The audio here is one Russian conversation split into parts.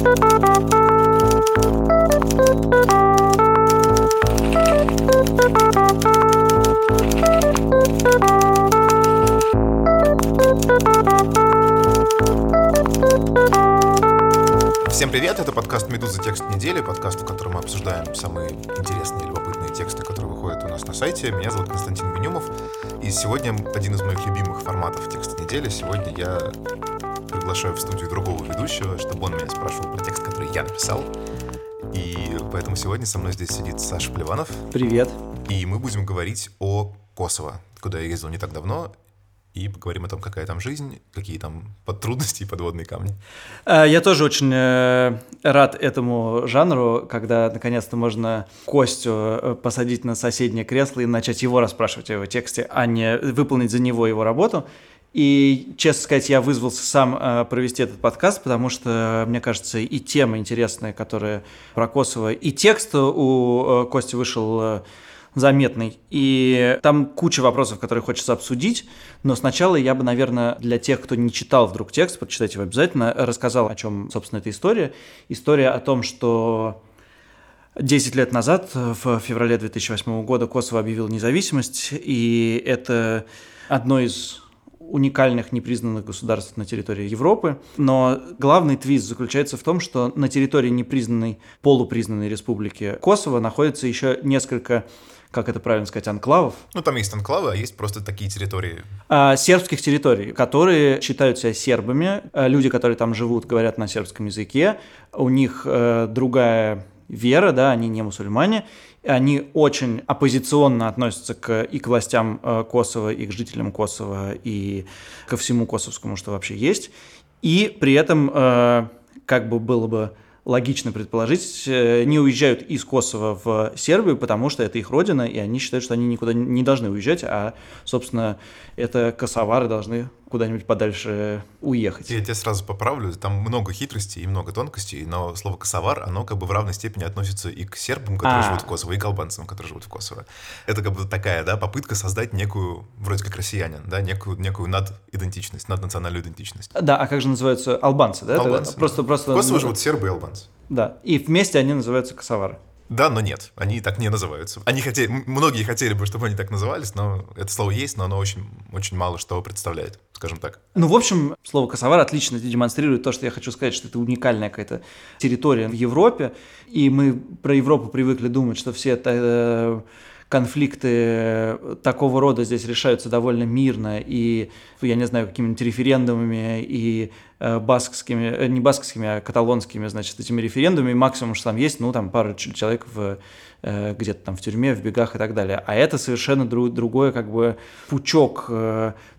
Всем привет, это подкаст «Медуза. Текст недели», подкаст, в котором мы обсуждаем самые интересные и любопытные тексты, которые выходят у нас на сайте. Меня зовут Константин Бенюмов, и сегодня один из моих любимых форматов текста недели. Сегодня я приглашаю в студию другого ведущего, чтобы он меня спрашивал про текст, который я написал. И поэтому сегодня со мной здесь сидит Саша Плеванов. Привет. И мы будем говорить о Косово, куда я ездил не так давно, и поговорим о том, какая там жизнь, какие там трудности и подводные камни. А, я тоже очень э, рад этому жанру, когда наконец-то можно Костю э, посадить на соседнее кресло и начать его расспрашивать о его тексте, а не выполнить за него его работу. И, честно сказать, я вызвался сам э, провести этот подкаст, потому что, мне кажется, и тема интересная, которая про Косово, и текст у Кости вышел заметный. И там куча вопросов, которые хочется обсудить. Но сначала я бы, наверное, для тех, кто не читал вдруг текст, прочитайте его обязательно, рассказал, о чем, собственно, эта история. История о том, что 10 лет назад, в феврале 2008 года, Косово объявил независимость, и это одно из уникальных непризнанных государств на территории Европы. Но главный твист заключается в том, что на территории непризнанной, полупризнанной республики Косово находится еще несколько как это правильно сказать, анклавов. Ну, там есть анклавы, а есть просто такие территории. А, сербских территорий, которые считают себя сербами. А, люди, которые там живут, говорят на сербском языке. У них э, другая вера, да, они не мусульмане. Они очень оппозиционно относятся к, и к властям э, Косово, и к жителям Косово, и ко всему косовскому, что вообще есть. И при этом, э, как бы было бы логично предположить, э, не уезжают из Косово в Сербию, потому что это их родина, и они считают, что они никуда не должны уезжать, а, собственно, это косовары должны куда-нибудь подальше уехать. Я тебя сразу поправлю, там много хитростей и много тонкостей, но слово «косовар», оно как бы в равной степени относится и к сербам, которые а. живут в Косово, и к албанцам, которые живут в Косово. Это как бы такая, да, попытка создать некую, вроде как россиянин, да, некую, некую надидентичность, наднациональную идентичность. Да, а как же называются албанцы, да? Албанцы. Просто, просто... В Косово живут сербы и албанцы. Да, и вместе они называются косовары. Да, но нет, они так не называются. Они хотели, многие хотели бы, чтобы они так назывались, но это слово есть, но оно очень, очень мало что представляет, скажем так. Ну, в общем, слово «косовар» отлично демонстрирует то, что я хочу сказать, что это уникальная какая-то территория в Европе, и мы про Европу привыкли думать, что все это э, конфликты такого рода здесь решаются довольно мирно и, я не знаю, какими-нибудь референдумами и э, баскскими, э, не баскскими, а каталонскими, значит, этими референдумами, максимум, что там есть, ну, там пару человек в э, где-то там в тюрьме, в бегах и так далее. А это совершенно друг, другой как бы пучок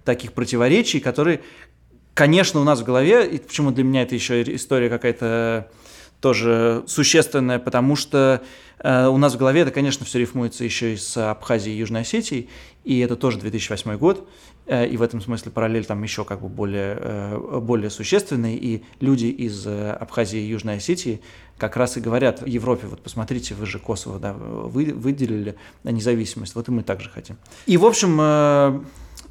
таких противоречий, которые, конечно, у нас в голове, и почему для меня это еще история какая-то тоже существенная, потому что э, у нас в голове это, конечно, все рифмуется еще и с Абхазией и Южной Осетией, и это тоже 2008 год, э, и в этом смысле параллель там еще как бы более, э, более существенный, и люди из э, Абхазии и Южной Осетии как раз и говорят Европе, вот посмотрите, вы же Косово да, вы, выделили независимость, вот и мы также хотим. И, в общем, э,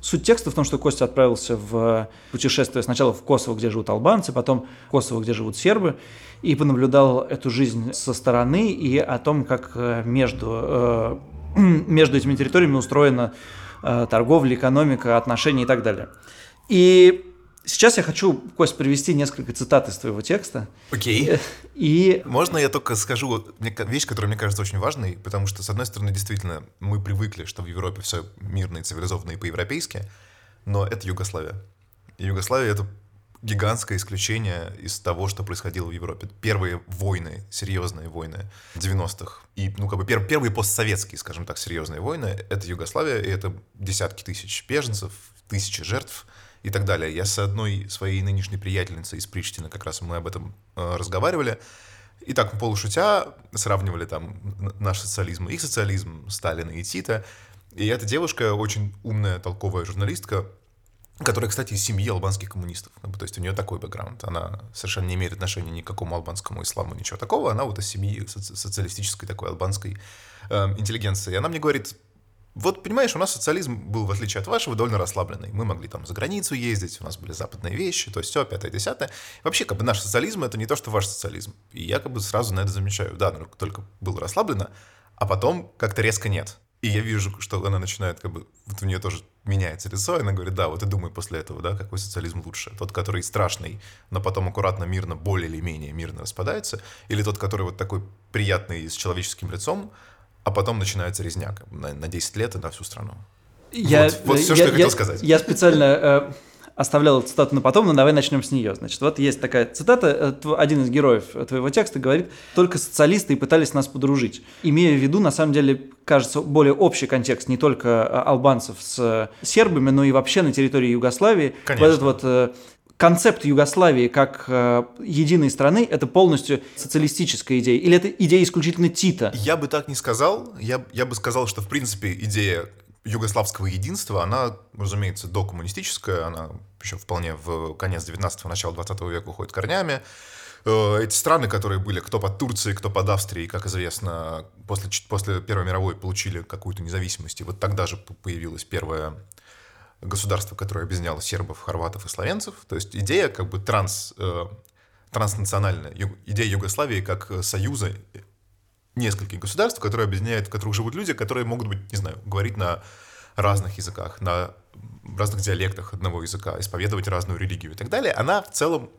Суть текста в том, что Костя отправился в путешествие сначала в Косово, где живут албанцы, потом в Косово, где живут сербы, и понаблюдал эту жизнь со стороны и о том, как э, между, э, между этими территориями устроена э, торговля, экономика, отношения и так далее. И Сейчас я хочу, Кость, привести несколько цитат из твоего текста. Окей. Okay. И... Можно я только скажу вещь, которая мне кажется очень важной, потому что, с одной стороны, действительно, мы привыкли, что в Европе все мирно и цивилизованно и по-европейски, но это Югославия. И Югославия — это гигантское исключение из того, что происходило в Европе. Первые войны, серьезные войны 90-х, и, ну, как бы пер, первые постсоветские, скажем так, серьезные войны — это Югославия, и это десятки тысяч беженцев, тысячи жертв — и так далее. Я с одной своей нынешней приятельницей из Приштины как раз мы об этом э, разговаривали. И так полушутя сравнивали там наш социализм и их социализм, Сталина и Тита. И эта девушка очень умная, толковая журналистка, которая, кстати, из семьи албанских коммунистов. Ну, то есть у нее такой бэкграунд. Она совершенно не имеет отношения ни к какому албанскому исламу, ничего такого. Она вот из семьи соци- социалистической такой албанской э, интеллигенции. И она мне говорит, Вот, понимаешь, у нас социализм был, в отличие от вашего, довольно расслабленный. Мы могли там за границу ездить, у нас были западные вещи, то есть все, пятое, десятое. Вообще, как бы наш социализм — это не то, что ваш социализм. И я как бы сразу на это замечаю. Да, только было расслаблено, а потом как-то резко нет. И я вижу, что она начинает как бы... Вот у нее тоже меняется лицо, и она говорит, да, вот и думай после этого, да, какой социализм лучше. Тот, который страшный, но потом аккуратно, мирно, более или менее мирно распадается, или тот, который вот такой приятный, с человеческим лицом, а потом начинается резняк на, на 10 лет и на всю страну. Я, вот, вот все, я, что я, я хотел сказать. Я специально э, оставлял цитату на потом, но давай начнем с нее. Значит, вот есть такая цитата, э, один из героев твоего текста говорит, только социалисты и пытались нас подружить. Имея в виду, на самом деле, кажется, более общий контекст не только э, албанцев с сербами, но и вообще на территории Югославии. Конечно. Вот этот вот э, концепт Югославии как э, единой страны это полностью социалистическая идея? Или это идея исключительно Тита? Я бы так не сказал. Я, я бы сказал, что в принципе идея югославского единства, она, разумеется, докоммунистическая, она еще вполне в конец 19-го, начало 20 века уходит корнями. Э, эти страны, которые были кто под Турцией, кто под Австрией, как известно, после, после Первой мировой получили какую-то независимость. И вот тогда же появилось первое государство, которое объединяло сербов, хорватов и словенцев. То есть идея как бы транс, э, транснациональная, идея Югославии как союза нескольких государств, которые объединяют, в которых живут люди, которые могут быть, не знаю, говорить на разных языках, на разных диалектах одного языка, исповедовать разную религию и так далее, она в целом,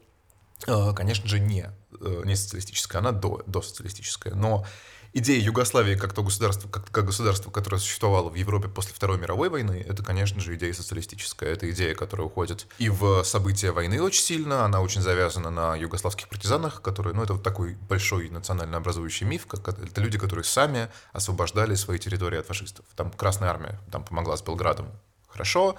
э, конечно же, не, э, не социалистическая, она до, до социалистическая. Но идея Югославии как то государство, как, как государство, которое существовало в Европе после Второй мировой войны, это, конечно же, идея социалистическая. Это идея, которая уходит и в события войны очень сильно. Она очень завязана на югославских партизанах, которые, ну, это вот такой большой национально образующий миф. Как, это люди, которые сами освобождали свои территории от фашистов. Там Красная Армия там помогла с Белградом. Хорошо.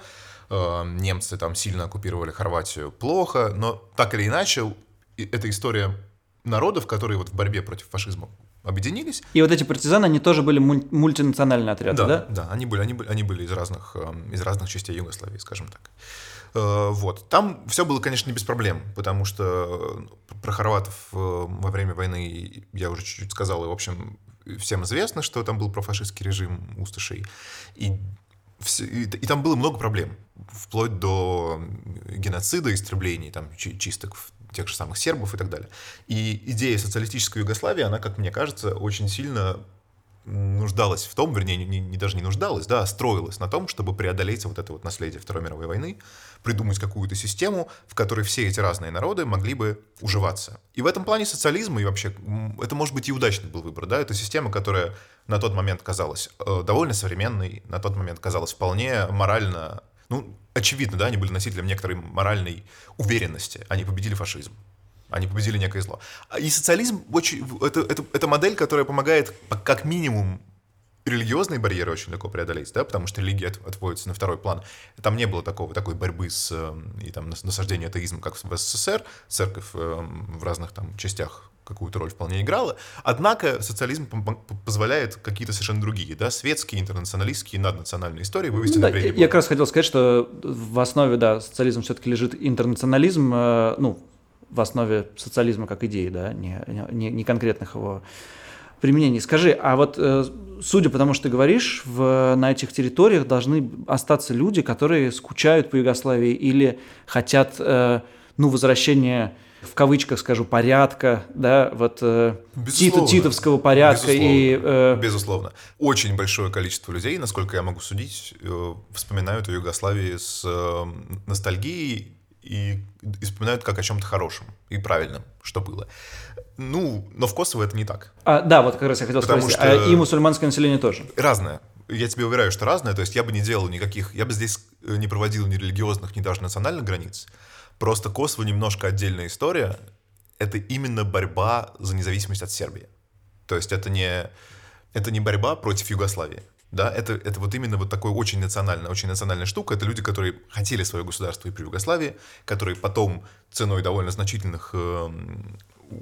Э, немцы там сильно оккупировали Хорватию. Плохо. Но так или иначе, эта история народов, которые вот в борьбе против фашизма объединились. И вот эти партизаны, они тоже были мультинациональные отряды, да? Да, да, они были, они были, они были из разных, эм, из разных частей Югославии, скажем так. Э, вот. Там все было, конечно, не без проблем, потому что э, про хорватов э, во время войны я уже чуть-чуть сказал, и, в общем, всем известно, что там был профашистский режим усташей. И, и, и там было много проблем, вплоть до геноцида, истреблений, там, чисток тех же самых сербов и так далее. И идея социалистической Югославии, она, как мне кажется, очень сильно нуждалась в том, вернее, не, не, даже не нуждалась, да, а строилась на том, чтобы преодолеть вот это вот наследие Второй мировой войны, придумать какую-то систему, в которой все эти разные народы могли бы уживаться. И в этом плане социализм и вообще, это может быть и удачный был выбор, да, это система, которая на тот момент казалась э, довольно современной, на тот момент казалась вполне морально ну, очевидно, да, они были носителем некоторой моральной уверенности. Они победили фашизм. Они победили некое зло. А и социализм очень, это, это, это модель, которая помогает как минимум религиозные барьеры очень легко преодолеть, да, потому что религия от, отводится на второй план. Там не было такого, такой борьбы с эм, и там насаждения атеизма, как в СССР. Церковь э, в разных там частях какую-то роль вполне играла. Однако социализм позволяет какие-то совершенно другие, да, светские, интернационалистские, наднациональные истории вывести ну, на передний Я, я как раз хотел сказать, что в основе, да, социализм все-таки лежит интернационализм, э, ну, в основе социализма как идеи, да, не, не, не конкретных его применений. Скажи, а вот э, судя по тому, что ты говоришь, в, на этих территориях должны остаться люди, которые скучают по Югославии или хотят, э, ну, возвращения в кавычках скажу, порядка, да, вот э, тито, титовского порядка. Безусловно. И, э... Безусловно. Очень большое количество людей, насколько я могу судить, э, вспоминают о Югославии с э, ностальгией и, и вспоминают как о чем-то хорошем и правильном, что было. Ну, но в Косово это не так. А, да, вот как раз я хотел Потому спросить. Что... А и мусульманское население тоже? Разное. Я тебе уверяю, что разное. То есть я бы не делал никаких... Я бы здесь э, не проводил ни религиозных, ни даже национальных границ. Просто Косово немножко отдельная история. Это именно борьба за независимость от Сербии. То есть это не, это не борьба против Югославии. Да, это, это вот именно вот такой очень национальная, очень национальная штука. Это люди, которые хотели свое государство и при Югославии, которые потом ценой довольно значительных э,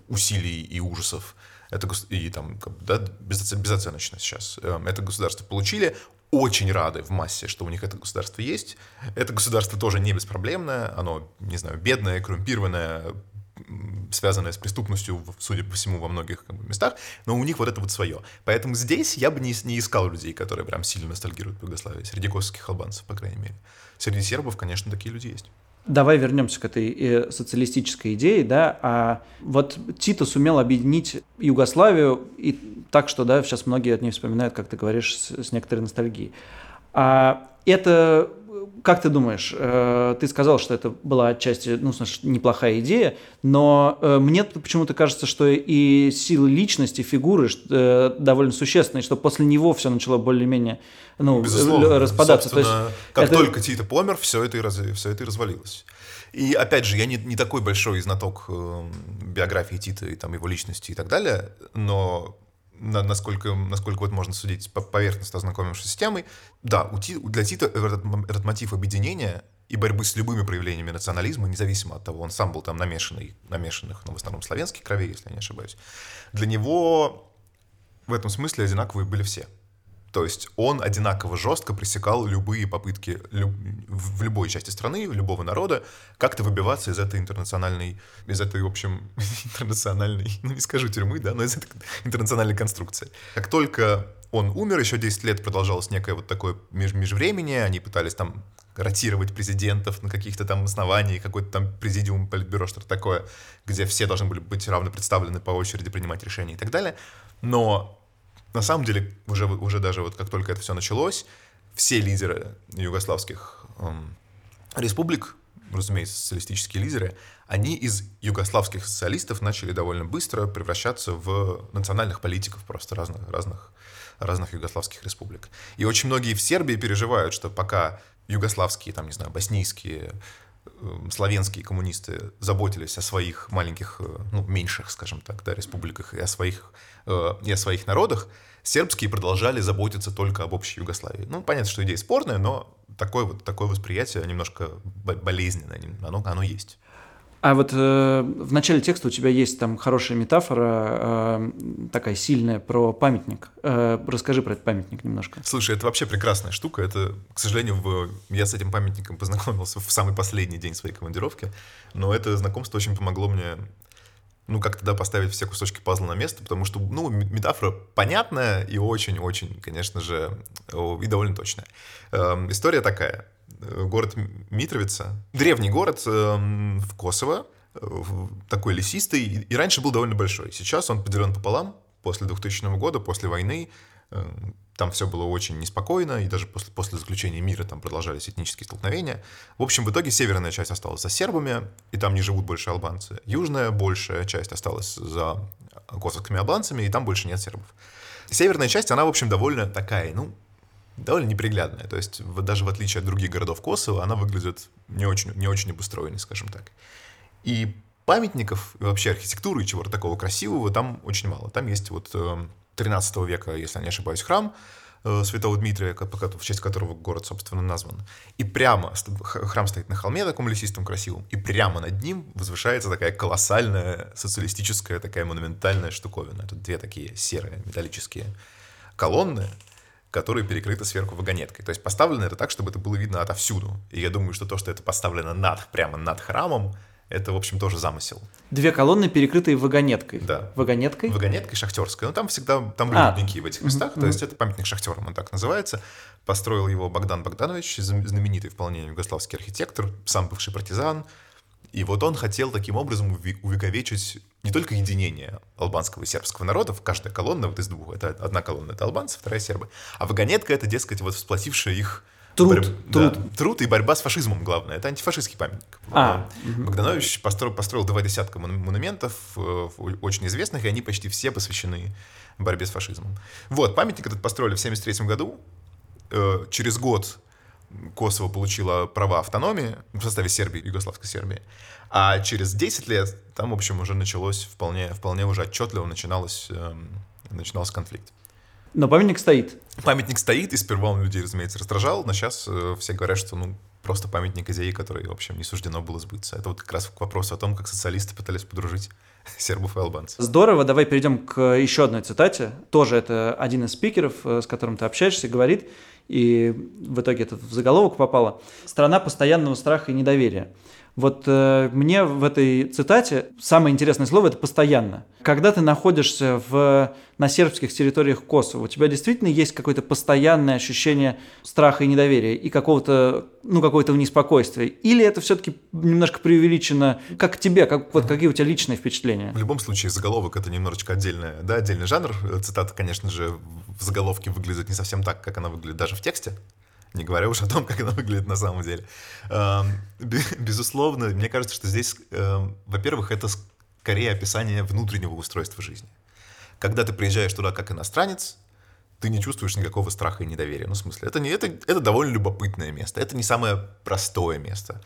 усилий и ужасов это, и там, да, безоценочно сейчас, э, это государство получили, очень рады в массе, что у них это государство есть. Это государство тоже не беспроблемное, оно, не знаю, бедное, коррумпированное, связанное с преступностью, судя по всему, во многих местах, но у них вот это вот свое. Поэтому здесь я бы не, не искал людей, которые прям сильно ностальгируют по Югославии, среди косовских албанцев, по крайней мере. Среди сербов, конечно, такие люди есть. Давай вернемся к этой э, социалистической идее, да, а вот Тито сумел объединить Югославию и так, что, да, сейчас многие от нее вспоминают, как ты говоришь, с, с некоторой ностальгией. А это как ты думаешь, э, ты сказал, что это была отчасти, ну, неплохая идея, но э, мне почему-то кажется, что и силы личности, фигуры э, довольно существенные, что после него все начало более-менее ну, Безусловно. распадаться. То есть как это... только Тита помер, все это, и раз... все это и развалилось. И опять же, я не, не такой большой знаток биографии Тита и там его личности и так далее, но насколько, насколько вот можно судить по поверхностно ознакомившись с темой. Да, для Тита этот, этот мотив объединения и борьбы с любыми проявлениями национализма, независимо от того, он сам был там намешанный, намешанных, ну, в основном славянских кровей, если я не ошибаюсь, для него в этом смысле одинаковые были все. То есть он одинаково жестко пресекал любые попытки люб... в любой части страны, любого народа, как-то выбиваться из этой интернациональной, из этой, в общем, интернациональной, ну не скажу тюрьмы, да, но из этой интернациональной конструкции. Как только он умер, еще 10 лет продолжалось некое вот такое меж межвремение, они пытались там ротировать президентов на каких-то там основаниях, какой-то там президиум, политбюро, что-то такое, где все должны были быть равно представлены по очереди, принимать решения и так далее. Но на самом деле, уже, уже даже вот как только это все началось, все лидеры югославских эм, республик, разумеется, социалистические лидеры, они из югославских социалистов начали довольно быстро превращаться в национальных политиков просто разных, разных, разных югославских республик. И очень многие в Сербии переживают, что пока югославские, там, не знаю, боснийские, славянские коммунисты заботились о своих маленьких, э, ну, меньших, скажем так, да, республиках и о своих Э, и о своих народах, сербские продолжали заботиться только об общей Югославии. Ну, понятно, что идея спорная, но такое, вот, такое восприятие немножко болезненное, оно, оно есть. А вот э, в начале текста у тебя есть там хорошая метафора, э, такая сильная, про памятник. Э, расскажи про этот памятник немножко. Слушай, это вообще прекрасная штука. Это, к сожалению, в... я с этим памятником познакомился в самый последний день своей командировки, но это знакомство очень помогло мне ну, как тогда поставить все кусочки пазла на место, потому что, ну, метафора понятная и очень-очень, конечно же, и довольно точная. Эм, история такая. Город Митровица, древний город эм, в Косово, такой лесистый, и раньше был довольно большой. Сейчас он поделен пополам, после 2000 года, после войны, эм, там все было очень неспокойно, и даже после, после заключения мира там продолжались этнические столкновения. В общем, в итоге северная часть осталась за сербами, и там не живут больше албанцы. Южная большая часть осталась за косовскими албанцами, и там больше нет сербов. Северная часть, она, в общем, довольно такая, ну, довольно неприглядная. То есть даже в отличие от других городов Косово, она выглядит не очень, не очень обустроенной, скажем так. И памятников, и вообще архитектуры и чего-то такого красивого там очень мало. Там есть вот эм, 13 века, если я не ошибаюсь, храм э, Святого Дмитрия, в честь которого город, собственно, назван. И прямо, храм стоит на холме таком лесистом красивом, и прямо над ним возвышается такая колоссальная социалистическая, такая монументальная штуковина. Тут две такие серые металлические колонны, которые перекрыты сверху вагонеткой. То есть поставлено это так, чтобы это было видно отовсюду. И я думаю, что то, что это поставлено над, прямо над храмом, это, в общем, тоже замысел. Две колонны, перекрытые вагонеткой. Да. Вагонеткой? Вагонеткой шахтерской. Ну, там всегда, там были а. в этих местах, mm-hmm. то есть это памятник шахтерам, он так называется. Построил его Богдан Богданович, знаменитый вполне югославский архитектор, сам бывший партизан. И вот он хотел таким образом увековечить не только единение албанского и сербского народов, каждая колонна вот из двух, это одна колонна, это албанцы, вторая сербы, а вагонетка это, дескать, вот сплотившая их Труд, борь... труд. Да, труд и борьба с фашизмом, главное. Это антифашистский памятник. А, угу. Богданович построил, построил два десятка монументов, э, очень известных, и они почти все посвящены борьбе с фашизмом. Вот, памятник этот построили в 1973 году. Э, через год Косово получило права автономии в составе Сербии, Югославской Сербии. А через 10 лет там, в общем, уже началось вполне, вполне уже отчетливо начиналось, эм, начинался конфликт. Но памятник стоит. Памятник стоит, и сперва он людей, разумеется, раздражал, но сейчас э, все говорят, что ну просто памятник идеи, который, в общем, не суждено было сбыться. Это вот как раз к вопросу о том, как социалисты пытались подружить сербов и албанцев. Здорово, давай перейдем к еще одной цитате. Тоже это один из спикеров, э, с которым ты общаешься, говорит, и в итоге это в заголовок попало. «Страна постоянного страха и недоверия. Вот э, мне в этой цитате самое интересное слово это постоянно. Когда ты находишься в, на сербских территориях Косово, у тебя действительно есть какое-то постоянное ощущение страха и недоверия и какого-то, ну, какое-то неспокойствия? Или это все-таки немножко преувеличено? Как тебе? Как, вот какие у тебя личные впечатления? В любом случае, заголовок это немножечко отдельное, да, отдельный жанр. Цитата, конечно же, в заголовке выглядит не совсем так, как она выглядит даже в тексте не говоря уж о том, как она выглядит на самом деле. Безусловно, мне кажется, что здесь, во-первых, это скорее описание внутреннего устройства жизни. Когда ты приезжаешь туда как иностранец, ты не чувствуешь никакого страха и недоверия. Ну, в смысле, это, не, это, это довольно любопытное место. Это не самое простое место.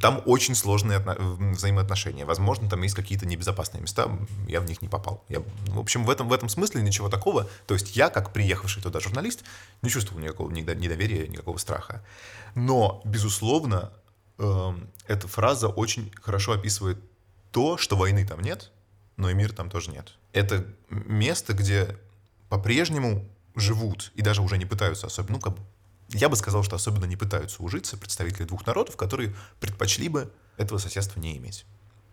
Там очень сложные взаимоотношения. Возможно, там есть какие-то небезопасные места, я в них не попал. Я, в общем, в этом, в этом смысле ничего такого. То есть я, как приехавший туда журналист, не чувствовал никакого недоверия, никакого страха. Но, безусловно, э, эта фраза очень хорошо описывает то, что войны там нет, но и мира там тоже нет. Это место, где по-прежнему живут и даже уже не пытаются особенно, ну, как я бы сказал, что особенно не пытаются ужиться представители двух народов, которые предпочли бы этого соседства не иметь.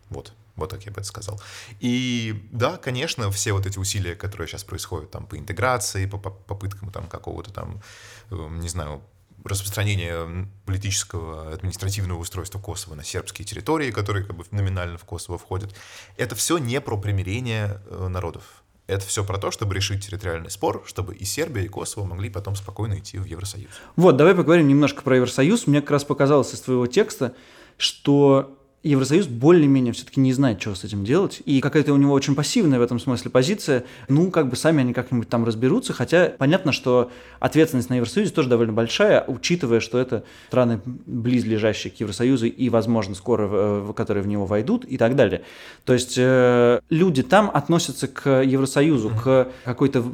Вот, вот так я бы это сказал. И да, конечно, все вот эти усилия, которые сейчас происходят там по интеграции, по попыткам там какого-то там, эм, не знаю, распространения политического административного устройства Косово на сербские территории, которые как бы номинально в Косово входят, это все не про примирение э, народов. Это все про то, чтобы решить территориальный спор, чтобы и Сербия, и Косово могли потом спокойно идти в Евросоюз. Вот, давай поговорим немножко про Евросоюз. Мне как раз показалось из твоего текста, что Евросоюз более-менее все-таки не знает, что с этим делать. И какая-то у него очень пассивная в этом смысле позиция. Ну, как бы сами они как-нибудь там разберутся. Хотя понятно, что ответственность на Евросоюзе тоже довольно большая, учитывая, что это страны близлежащие к Евросоюзу и, возможно, скоро, в, которые в него войдут и так далее. То есть э, люди там относятся к Евросоюзу, к какой-то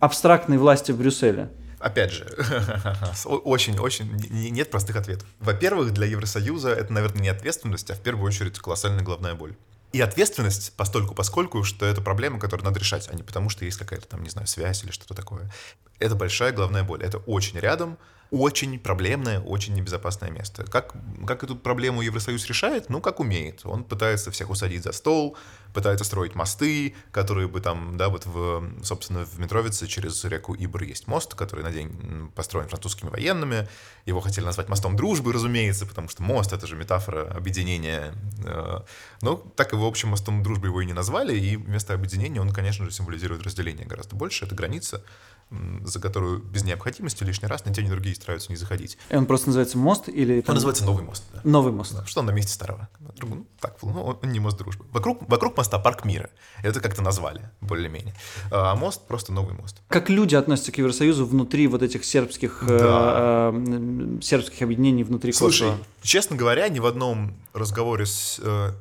абстрактной власти в Брюсселе. Опять же, очень-очень нет простых ответов. Во-первых, для Евросоюза это, наверное, не ответственность, а в первую очередь колоссальная головная боль. И ответственность постольку поскольку, что это проблема, которую надо решать, а не потому, что есть какая-то там, не знаю, связь или что-то такое. Это большая головная боль. Это очень рядом, очень проблемное, очень небезопасное место. Как, как эту проблему Евросоюз решает? Ну, как умеет. Он пытается всех усадить за стол, пытается строить мосты, которые бы там, да, вот в, собственно, в Метровице через реку Ибр есть мост, который на день построен французскими военными. Его хотели назвать мостом дружбы, разумеется, потому что мост — это же метафора объединения. Э, ну, так его, в общем, мостом дружбы его и не назвали, и вместо объединения он, конечно же, символизирует разделение гораздо больше. Это граница, за которую без необходимости лишний раз на те и другие стараются не заходить. И он просто называется мост или... Он называется Новый мост. Да. Новый мост. Да, что он на месте старого. Ну, так, ну, он не мост дружбы. Вокруг, вокруг моста парк мира. Это как-то назвали, более-менее. А мост просто новый мост. Как люди относятся к Евросоюзу внутри вот этих сербских, э, да. э, сербских объединений внутри Слушай, Косово? честно говоря, ни в одном разговоре с э,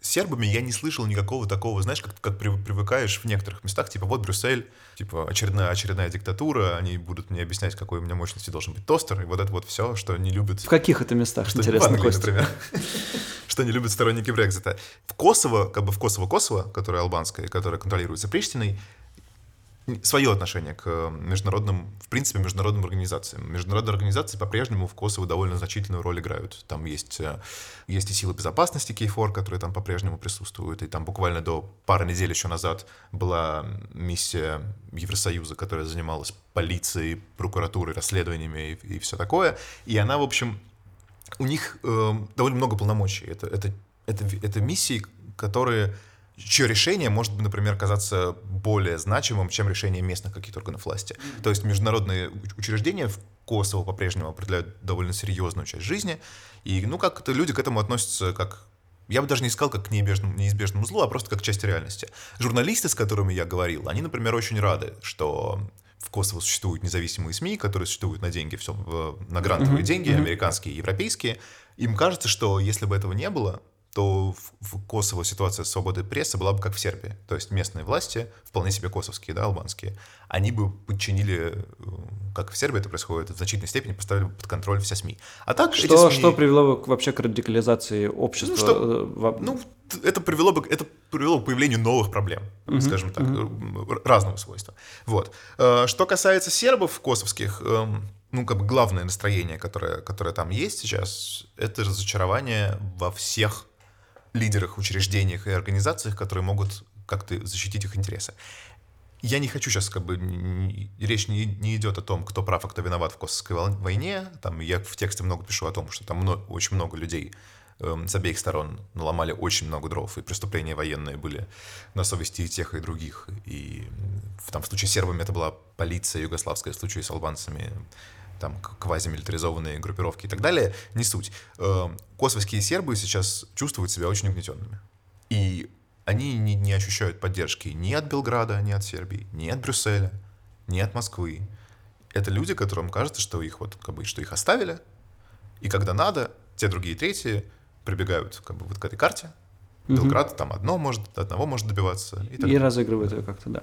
сербами я не слышал никакого такого, знаешь, как, как привыкаешь в некоторых местах, типа вот Брюссель, типа очередная, очередная диктатура, они будут мне объяснять, какой у меня мощности должен быть тостер, и вот это вот все, что не любят... В каких это местах, что интересно, Англии, например. Что не любят сторонники Брекзита. В Косово, как бы в Косово-Косово, которое албанское, которое контролируется Приштиной, свое отношение к э, международным, в принципе, международным организациям. Международные организации по-прежнему в Косово довольно значительную роль играют. Там есть, э, есть и силы безопасности Кейфор, которые там по-прежнему присутствуют. И там буквально до пары недель еще назад была миссия Евросоюза, которая занималась полицией, прокуратурой, расследованиями и, и все такое. И она, в общем, у них э, довольно много полномочий. Это, это, это, это миссии, которые чье решение может, например, казаться более значимым, чем решение местных каких-то органов власти. То есть международные учреждения в Косово по-прежнему определяют довольно серьезную часть жизни, и, ну, как-то люди к этому относятся как я бы даже не сказал как к неизбежному, неизбежному злу, а просто как к части реальности. Журналисты, с которыми я говорил, они, например, очень рады, что в Косово существуют независимые СМИ, которые существуют на деньги, все, на грантовые mm-hmm. деньги, американские и европейские. Им кажется, что если бы этого не было, то в, в Косово ситуация с свободой прессы была бы как в Сербии. То есть местные власти, вполне себе косовские, да, албанские, они бы подчинили, э, как в Сербии это происходит, в значительной степени поставили бы под контроль все СМИ. А так что, СМИ... что привело бы вообще к радикализации общества? Ну, что, ну это привело бы это привело к появлению новых проблем, mm-hmm. скажем так, mm-hmm. разного свойства. Вот. Э, что касается сербов косовских, эм, ну, как бы главное настроение, которое, которое там есть сейчас, это разочарование во всех лидерах, учреждениях и организациях, которые могут как-то защитить их интересы. Я не хочу сейчас, как бы, речь не, не идет о том, кто прав, а кто виноват в Косовской войне. Там я в тексте много пишу о том, что там много, очень много людей э, с обеих сторон наломали очень много дров, и преступления военные были на совести и тех, и других. И там в случае с сербами это была полиция югославская, в случае с албанцами там квазимилитаризованные группировки и так далее, не суть. Э, косовские сербы сейчас чувствуют себя очень угнетенными. И они не, не ощущают поддержки ни от Белграда, ни от Сербии, ни от Брюсселя, ни от Москвы. Это люди, которым кажется, что их вот как бы, что их оставили, и когда надо, те другие третьи прибегают как бы вот к этой карте. Угу. Белград там одно может, одного может добиваться. И, и разыгрывает ее как-то, да.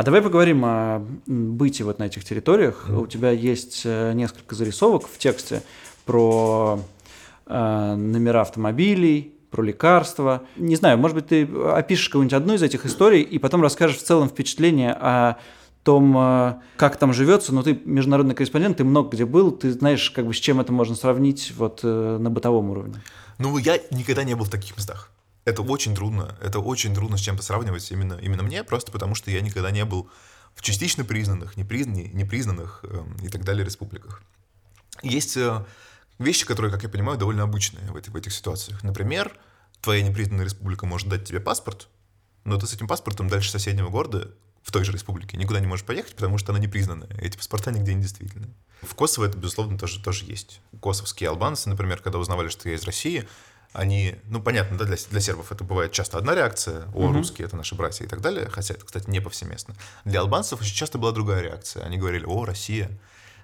А давай поговорим о быте вот на этих территориях. Mm. У тебя есть э, несколько зарисовок в тексте про э, номера автомобилей, про лекарства. Не знаю, может быть, ты опишешь какую-нибудь одну из этих историй и потом расскажешь в целом впечатление о том, э, как там живется, но ты международный корреспондент, ты много где был, ты знаешь, как бы с чем это можно сравнить вот э, на бытовом уровне. Ну, я никогда не был в таких местах это очень трудно. Это очень трудно с чем-то сравнивать именно, именно мне, просто потому что я никогда не был в частично признанных, непризнанных, непризнанных э, и так далее республиках. Есть э, вещи, которые, как я понимаю, довольно обычные в, этих, в этих ситуациях. Например, твоя непризнанная республика может дать тебе паспорт, но ты с этим паспортом дальше соседнего города в той же республике никуда не можешь поехать, потому что она непризнанная. Эти паспорта нигде не действительны. В Косово это, безусловно, тоже, тоже есть. Косовские албанцы, например, когда узнавали, что я из России, они, ну, понятно, да, для, для сербов это бывает часто одна реакция, о, угу. русские, это наши братья и так далее, хотя это, кстати, не повсеместно. Для албанцев очень часто была другая реакция. Они говорили, о, Россия,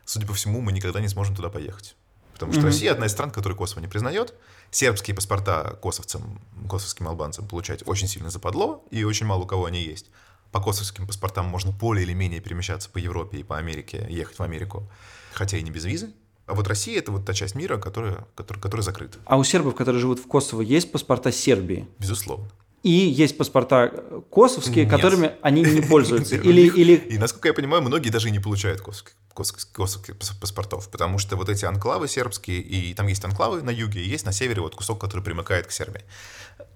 судя по всему, мы никогда не сможем туда поехать. Потому что угу. Россия одна из стран, которая Косово не признает. Сербские паспорта косовцам, косовским албанцам получать очень сильно западло, и очень мало у кого они есть. По косовским паспортам можно более или менее перемещаться по Европе и по Америке, ехать в Америку, хотя и не без визы. А вот Россия — это вот та часть мира, которая, которая, которая закрыта. А у сербов, которые живут в Косово, есть паспорта Сербии? Безусловно. И есть паспорта косовские, Нет. которыми они не пользуются. Или, или... И, насколько я понимаю, многие даже и не получают косовских, косовских паспортов, потому что вот эти анклавы сербские, и там есть анклавы на юге, и есть на севере вот кусок, который примыкает к Сербии.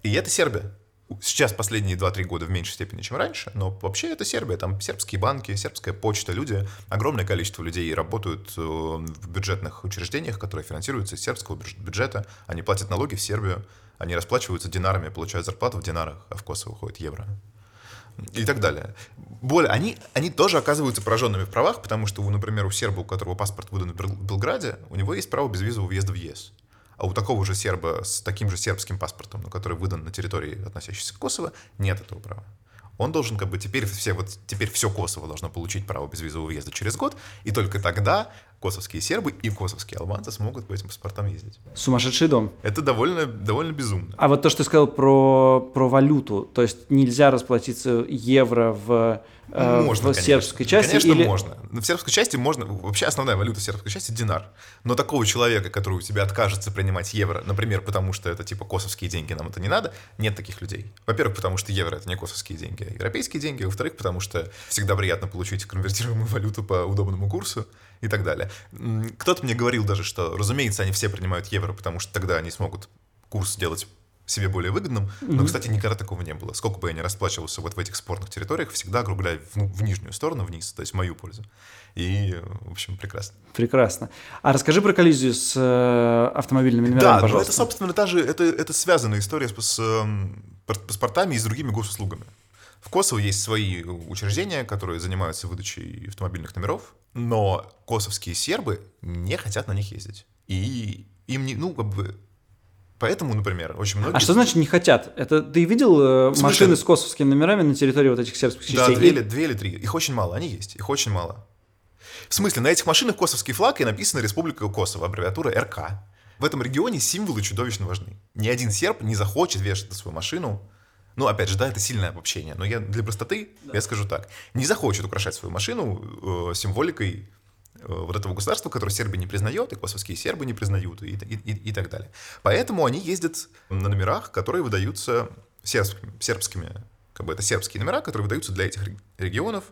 И это Сербия. Сейчас последние 2-3 года в меньшей степени, чем раньше, но вообще это Сербия, там сербские банки, сербская почта, люди, огромное количество людей работают э, в бюджетных учреждениях, которые финансируются из сербского бюджета, они платят налоги в Сербию, они расплачиваются динарами, получают зарплату в динарах, а в Косово уходит евро и так далее. Более, они, они тоже оказываются пораженными в правах, потому что, например, у серба, у которого паспорт выдан в Белграде, у него есть право безвизового въезда в ЕС. А у такого же серба с таким же сербским паспортом, но который выдан на территории, относящейся к Косово, нет этого права. Он должен как бы теперь все вот теперь все Косово должно получить право безвизового въезда через год, и только тогда косовские сербы и косовские албанцы смогут по этим паспортам ездить. Сумасшедший дом. Это довольно, довольно безумно. А вот то, что ты сказал про, про валюту, то есть нельзя расплатиться евро в Э, можно, в конечно. сербской части? Конечно, или... можно. В сербской части можно... Вообще основная валюта сербской части — динар. Но такого человека, который у тебя откажется принимать евро, например, потому что это типа косовские деньги, нам это не надо, нет таких людей. Во-первых, потому что евро — это не косовские деньги, а европейские деньги. Во-вторых, потому что всегда приятно получить конвертируемую валюту по удобному курсу и так далее. Кто-то мне говорил даже, что, разумеется, они все принимают евро, потому что тогда они смогут курс сделать себе более выгодным. Mm-hmm. Но, кстати, никогда такого не было. Сколько бы я ни расплачивался вот в этих спорных территориях, всегда округляю в, ну, в нижнюю сторону, вниз, то есть в мою пользу. И, в общем, прекрасно. Прекрасно. А расскажи про коллизию с э, автомобильными номерами, да, пожалуйста. Да, это, собственно, та же, это, это связанная история с, с э, паспортами и с другими госуслугами. В Косово есть свои учреждения, которые занимаются выдачей автомобильных номеров, но косовские сербы не хотят на них ездить. И им не, ну, как бы, Поэтому, например, очень многие... А что значит не хотят? Это ты видел э, машины с косовскими номерами на территории вот этих сербских частей? Да, две или, две или три. Их очень мало, они есть, их очень мало. В смысле, на этих машинах косовский флаг и написано Республика Косово, аббревиатура РК. В этом регионе символы чудовищно важны. Ни один серб не захочет вешать на свою машину ну, опять же, да, это сильное обобщение, но я для простоты да. я скажу так. Не захочет украшать свою машину э, символикой Э, вот этого государства, которое Сербия не признает, и косовские сербы не признают, и, и, и, и так далее. Поэтому они ездят на номерах, которые выдаются сербскими, сербскими, как бы это сербские номера, которые выдаются для этих регионов,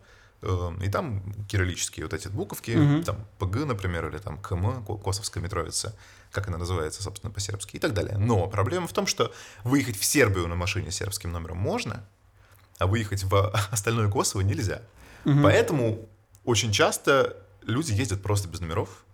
э, и там кириллические вот эти буковки, угу. там ПГ, например, или там КМ, Косовская Митровица, как она называется, собственно, по-сербски и так далее. Но проблема в том, что выехать в Сербию на машине с сербским номером можно, а выехать в остальное Косово нельзя. Угу. Поэтому очень часто люди ездят просто без номеров,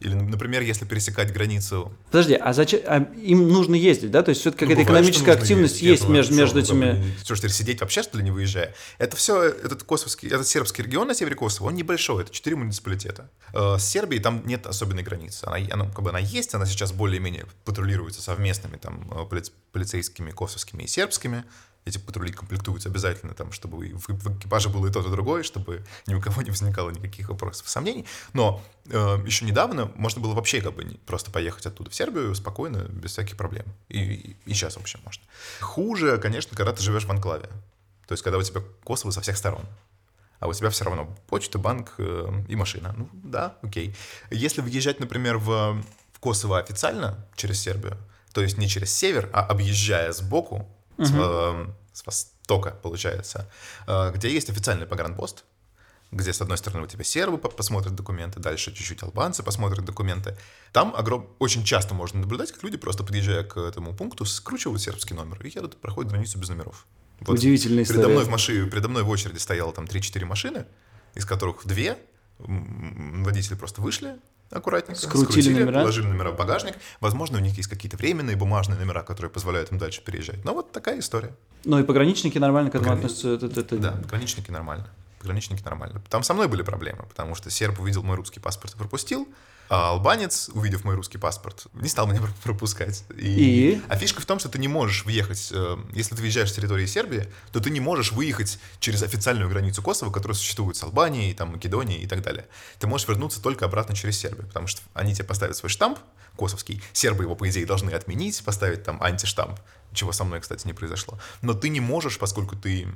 или, например, если пересекать границу. Подожди, а зачем а им нужно ездить, да? То есть все-таки ну, какая-то экономическая активность есть, есть между, между этими. Что ж, сидеть вообще, что ли, не выезжая? Это все, этот косовский, этот сербский регион на севере Косово, он небольшой, это четыре муниципалитета. Э, с Сербией там нет особенной границы. Она, она, как бы она есть, она сейчас более-менее патрулируется совместными там э, полицейскими косовскими и сербскими эти патрули комплектуются обязательно, там, чтобы в, в экипаже было и то, и другое, чтобы ни у кого не возникало никаких вопросов, сомнений. Но э, еще недавно можно было вообще как бы просто поехать оттуда в Сербию спокойно, без всяких проблем. И, и, и сейчас вообще можно. Хуже, конечно, когда ты живешь в анклаве. То есть, когда у тебя Косово со всех сторон а у тебя все равно почта, банк э, и машина. Ну да, окей. Если въезжать, например, в, в Косово официально через Сербию, то есть не через север, а объезжая сбоку, угу. с, э, с востока, получается, э, где есть официальный погранпост, где, с одной стороны, у тебя сербы посмотрят документы, дальше чуть-чуть албанцы посмотрят документы. Там огром... очень часто можно наблюдать, как люди, просто подъезжая к этому пункту, скручивают сербский номер и едут, проходят границу без номеров. Вот Удивительная передо история. Мной в машине, передо мной в очереди стояло там 3-4 машины, из которых две водители просто вышли, аккуратненько, скрутили, скрутили номера. положили номера в багажник. Возможно, у них есть какие-то временные бумажные номера, которые позволяют им дальше переезжать. Но вот такая история. Ну и пограничники нормально к этому Пограни... относятся? Это, это... Да, пограничники нормально. Пограничники нормально. Там со мной были проблемы, потому что серб увидел мой русский паспорт и пропустил, а албанец, увидев мой русский паспорт, не стал меня пропускать. И... И? А фишка в том, что ты не можешь въехать, э, если ты въезжаешь с территории Сербии, то ты не можешь выехать через официальную границу Косово, которая существует с Албанией, там, Македонией и так далее. Ты можешь вернуться только обратно через Сербию, потому что они тебе поставят свой штамп косовский, сербы его, по идее, должны отменить, поставить там антиштамп, чего со мной, кстати, не произошло. Но ты не можешь, поскольку ты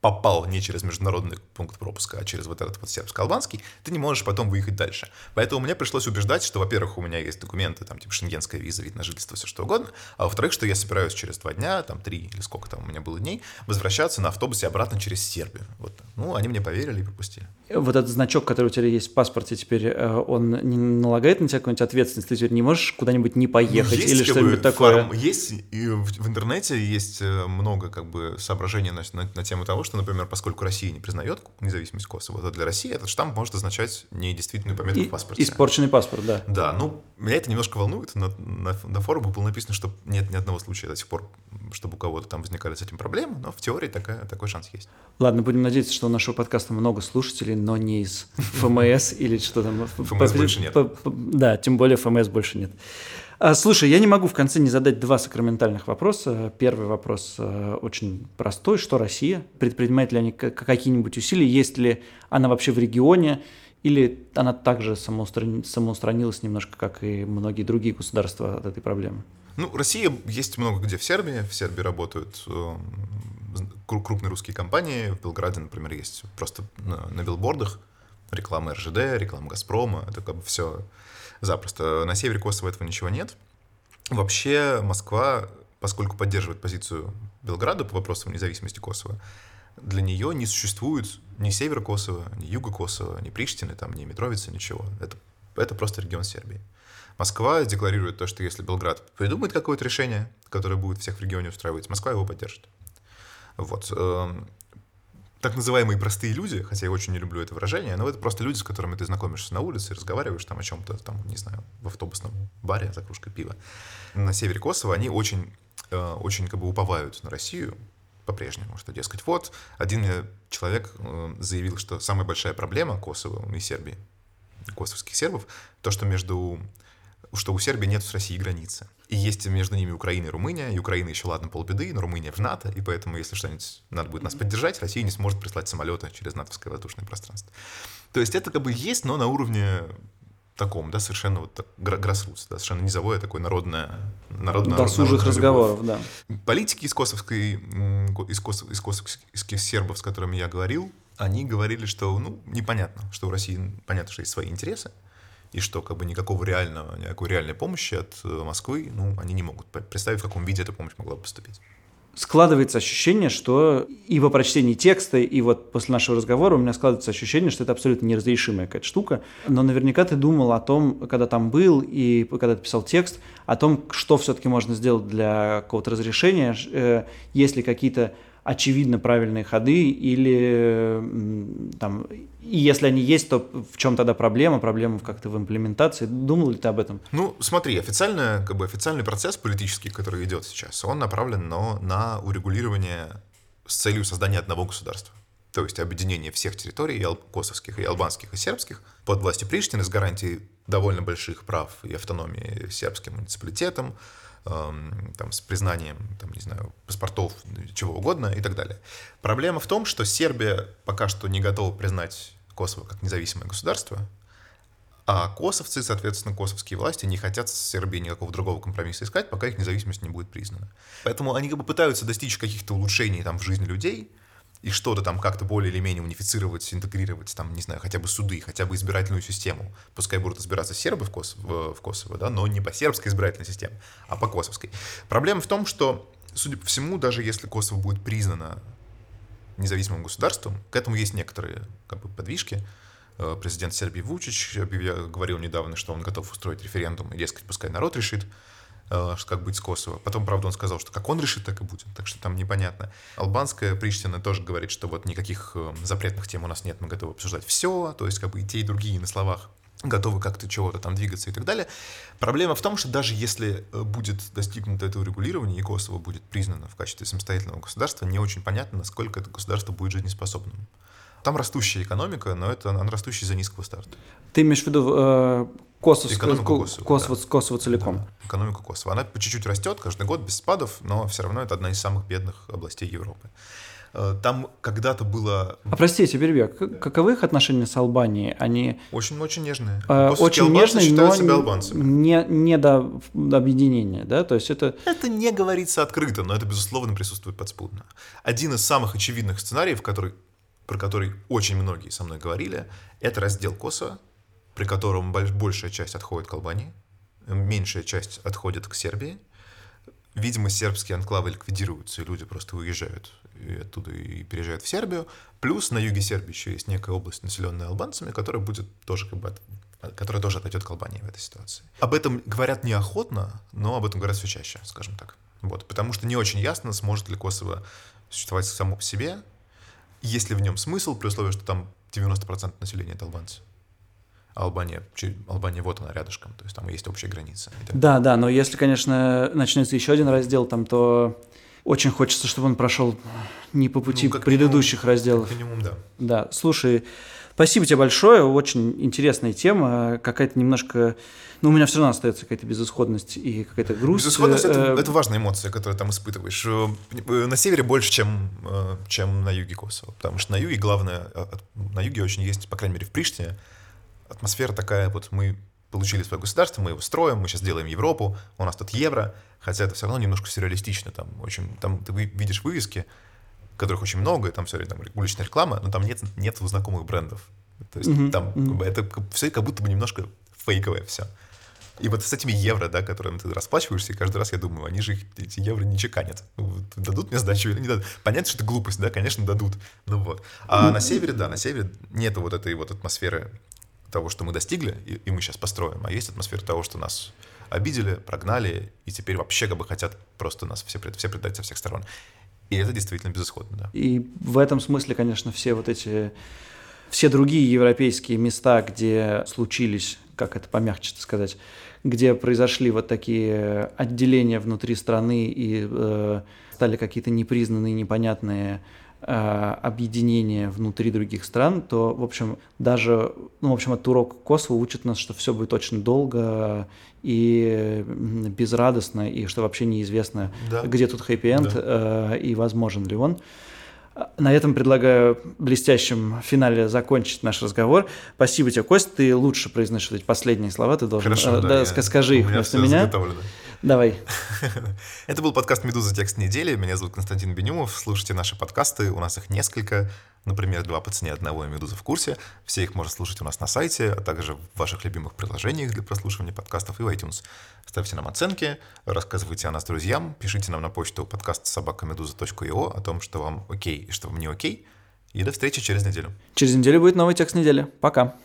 попал не через международный пункт пропуска, а через вот этот вот сербско-албанский, ты не можешь потом выехать дальше. Поэтому мне пришлось убеждать, что, во-первых, у меня есть документы, там, типа, шенгенская виза, вид на жительство, все что угодно, а во-вторых, что я собираюсь через два дня, там, три или сколько там у меня было дней, возвращаться на автобусе обратно через Сербию. Вот. Ну, они мне поверили и пропустили. Вот этот значок, который у тебя есть в паспорте теперь, э, он не налагает на тебя какую-нибудь ответственность? Ты теперь не можешь куда-нибудь не поехать ну, или что-нибудь такое? Фарм, есть, и в, в интернете есть э, много как бы соображений на, на, на тему того, что, например, поскольку Россия не признает независимость Косово, то для России этот штамп может означать недействительную пометку и, в паспорте. Испорченный паспорт, да. Да, ну, меня это немножко волнует. На, на, на форуме было написано, что нет ни одного случая до сих пор, чтобы у кого-то там возникали с этим проблемы, но в теории такая, такой шанс есть. Ладно, будем надеяться, что у нашего подкаста много слушателей, но не из ФМС или что там. ФМС больше нет. Да, тем более ФМС больше нет. А, слушай, я не могу в конце не задать два сакраментальных вопроса. Первый вопрос э, очень простой. Что Россия? Предпринимает ли они какие-нибудь усилия? Есть ли она вообще в регионе? Или она также самоустранилась немножко, как и многие другие государства от этой проблемы? Ну, Россия есть много где в Сербии. В Сербии работают э, крупные русские компании. В Белграде, например, есть просто на, на билбордах реклама РЖД, реклама Газпрома. Это как бы все запросто. На севере Косово этого ничего нет. Вообще Москва, поскольку поддерживает позицию Белграда по вопросам независимости Косово, для нее не существует ни севера Косово, ни юга Косово, ни Приштины, там, ни Митровицы, ничего. Это, это просто регион Сербии. Москва декларирует то, что если Белград придумает какое-то решение, которое будет всех в регионе устраивать, Москва его поддержит. Вот. Эм, так называемые простые люди, хотя я очень не люблю это выражение, но это просто люди, с которыми ты знакомишься на улице, разговариваешь там о чем-то, там, не знаю, в автобусном баре за кружкой пива. На севере Косово они очень, э, очень как бы уповают на Россию по-прежнему, что, дескать, вот, один человек э, заявил, что самая большая проблема Косово и Сербии, косовских сербов, то, что между что у Сербии нет с Россией границы. И есть между ними Украина и Румыния, и Украина еще, ладно, полбеды, но Румыния в НАТО, и поэтому, если что-нибудь надо будет нас поддержать, Россия не сможет прислать самолеты через натовское воздушное пространство. То есть это как бы есть, но на уровне таком, да, совершенно вот так, гроссрутс, да, совершенно низовое такое народное... народное Досужих разговоров, да. Политики из косовской, из, косов, из косовских сербов, с которыми я говорил, они говорили, что, ну, непонятно, что у России, понятно, что есть свои интересы, и что как бы никакого реального, никакой реальной помощи от э, Москвы, ну, они не могут представить, в каком виде эта помощь могла бы поступить. складывается ощущение, что и по прочтении текста, и вот после нашего разговора у меня складывается ощущение, что это абсолютно неразрешимая какая-то штука. Но наверняка ты думал о том, когда там был и когда ты писал текст, о том, что все-таки можно сделать для какого-то разрешения, э, есть ли какие-то очевидно правильные ходы или там, и если они есть, то в чем тогда проблема? Проблема как-то в имплементации. Думал ли ты об этом? Ну, смотри, официально, как бы официальный процесс политический, который идет сейчас, он направлен но на урегулирование с целью создания одного государства. То есть объединение всех территорий, и косовских, и албанских, и сербских, под властью Приштины с гарантией довольно больших прав и автономии сербским муниципалитетам, там, с признанием, там, не знаю, паспортов, чего угодно и так далее. Проблема в том, что Сербия пока что не готова признать Косово как независимое государство, а косовцы, соответственно, косовские власти не хотят с Сербией никакого другого компромисса искать, пока их независимость не будет признана. Поэтому они как бы пытаются достичь каких-то улучшений там в жизни людей, и что-то там как-то более или менее унифицировать, интегрировать, там, не знаю, хотя бы суды, хотя бы избирательную систему. Пускай будут избираться сербы в Косово, в Косово да, но не по сербской избирательной системе, а по косовской. Проблема в том, что, судя по всему, даже если Косово будет признано независимым государством, к этому есть некоторые как бы, подвижки. Э, президент Сербии Вучич говорил недавно, что он готов устроить референдум, и, дескать, пускай народ решит. Э, как быть с Косово. Потом, правда, он сказал, что как он решит, так и будет. Так что там непонятно. Албанская Приштина тоже говорит, что вот никаких э, запретных тем у нас нет, мы готовы обсуждать все. То есть как бы и те, и другие на словах готовы как-то чего-то там двигаться и так далее. Проблема в том, что даже если э, будет достигнуто это урегулирование, и Косово будет признано в качестве самостоятельного государства, не очень понятно, насколько это государство будет жизнеспособным. Там растущая экономика, но это она растущая из-за низкого старта. Ты имеешь в виду э, Косово, экономику Косово, Косово, да. Косово целиком? Да, экономику Косово. Она по чуть-чуть растет каждый год без спадов, но все равно это одна из самых бедных областей Европы. Э, там когда-то было... А простите, перебью. Каковы их отношения с Албанией? Они... Очень-очень нежные. Э, очень нежные, но себя албанцами. Не, не до, до объединения, да? То есть это... Это не говорится открыто, но это, безусловно, присутствует подспудно. Один из самых очевидных сценариев, который про который очень многие со мной говорили, это раздел Косово, при котором большая часть отходит к Албании, меньшая часть отходит к Сербии. Видимо, сербские анклавы ликвидируются, и люди просто уезжают и оттуда и переезжают в Сербию. Плюс на юге Сербии еще есть некая область, населенная албанцами, которая будет тоже как бы от, которая тоже отойдет к Албании в этой ситуации. Об этом говорят неохотно, но об этом говорят все чаще, скажем так. Вот, потому что не очень ясно, сможет ли Косово существовать само по себе, есть ли в нем смысл, при условии, что там 90% населения это албанцы. А Албания, Албания вот она рядышком, то есть там есть общая граница. Да, да, но если, конечно, начнется еще один раздел там, то очень хочется, чтобы он прошел не по пути ну, предыдущих минимум, разделов. Как минимум, да. Да, слушай, Спасибо тебе большое, очень интересная тема, какая-то немножко, ну, у меня все равно остается какая-то безысходность и какая-то грусть. Безысходность это, э, это важная эмоция, которую там испытываешь. Э, на севере больше, чем, э, чем на юге Косово, потому что на юге главное, на юге очень есть, по крайней мере в Приштине, атмосфера такая, вот мы получили свое государство, мы его строим, мы сейчас делаем Европу, у нас тут евро, хотя это все равно немножко сюрреалистично, там очень, там ты видишь вывески, которых очень много, и там все там уличная реклама, но там нет, нет знакомых брендов. То есть mm-hmm. там mm-hmm. это все как будто бы немножко фейковое все. И вот с этими евро, да, которыми ты расплачиваешься, и каждый раз я думаю, они же их, эти евро не чеканят. Ну, дадут мне сдачу или не дадут? Понятно, что это глупость, да, конечно, дадут. Ну вот. А mm-hmm. на севере, да, на севере нету вот этой вот атмосферы того, что мы достигли, и, и мы сейчас построим, а есть атмосфера того, что нас обидели, прогнали, и теперь вообще как бы хотят просто нас все, все предать со всех сторон. И это действительно безысходно, да. И в этом смысле, конечно, все вот эти, все другие европейские места, где случились, как это помягче сказать, где произошли вот такие отделения внутри страны и э, стали какие-то непризнанные, непонятные э, объединения внутри других стран, то, в общем, даже, ну, в общем, этот урок Косово учит нас, что все будет очень долго и безрадостно, и что вообще неизвестно, да. где тут хэппи-энд да. э, и возможен ли он. На этом предлагаю блестящем финале закончить наш разговор. Спасибо тебе, Кость. Ты лучше произносишь эти последние слова. Ты должен Хорошо, э, да, да, я, скажи их вместо меня. Давай. Это был подкаст «Медуза. Текст недели». Меня зовут Константин Бенюмов. Слушайте наши подкасты. У нас их несколько. Например, «Два по цене одного» и «Медуза в курсе». Все их можно слушать у нас на сайте, а также в ваших любимых приложениях для прослушивания подкастов и в iTunes. Ставьте нам оценки, рассказывайте о нас друзьям, пишите нам на почту подкаст собакамедуза.io о том, что вам окей и что вам не окей. И до встречи через неделю. Через неделю будет новый текст недели. Пока.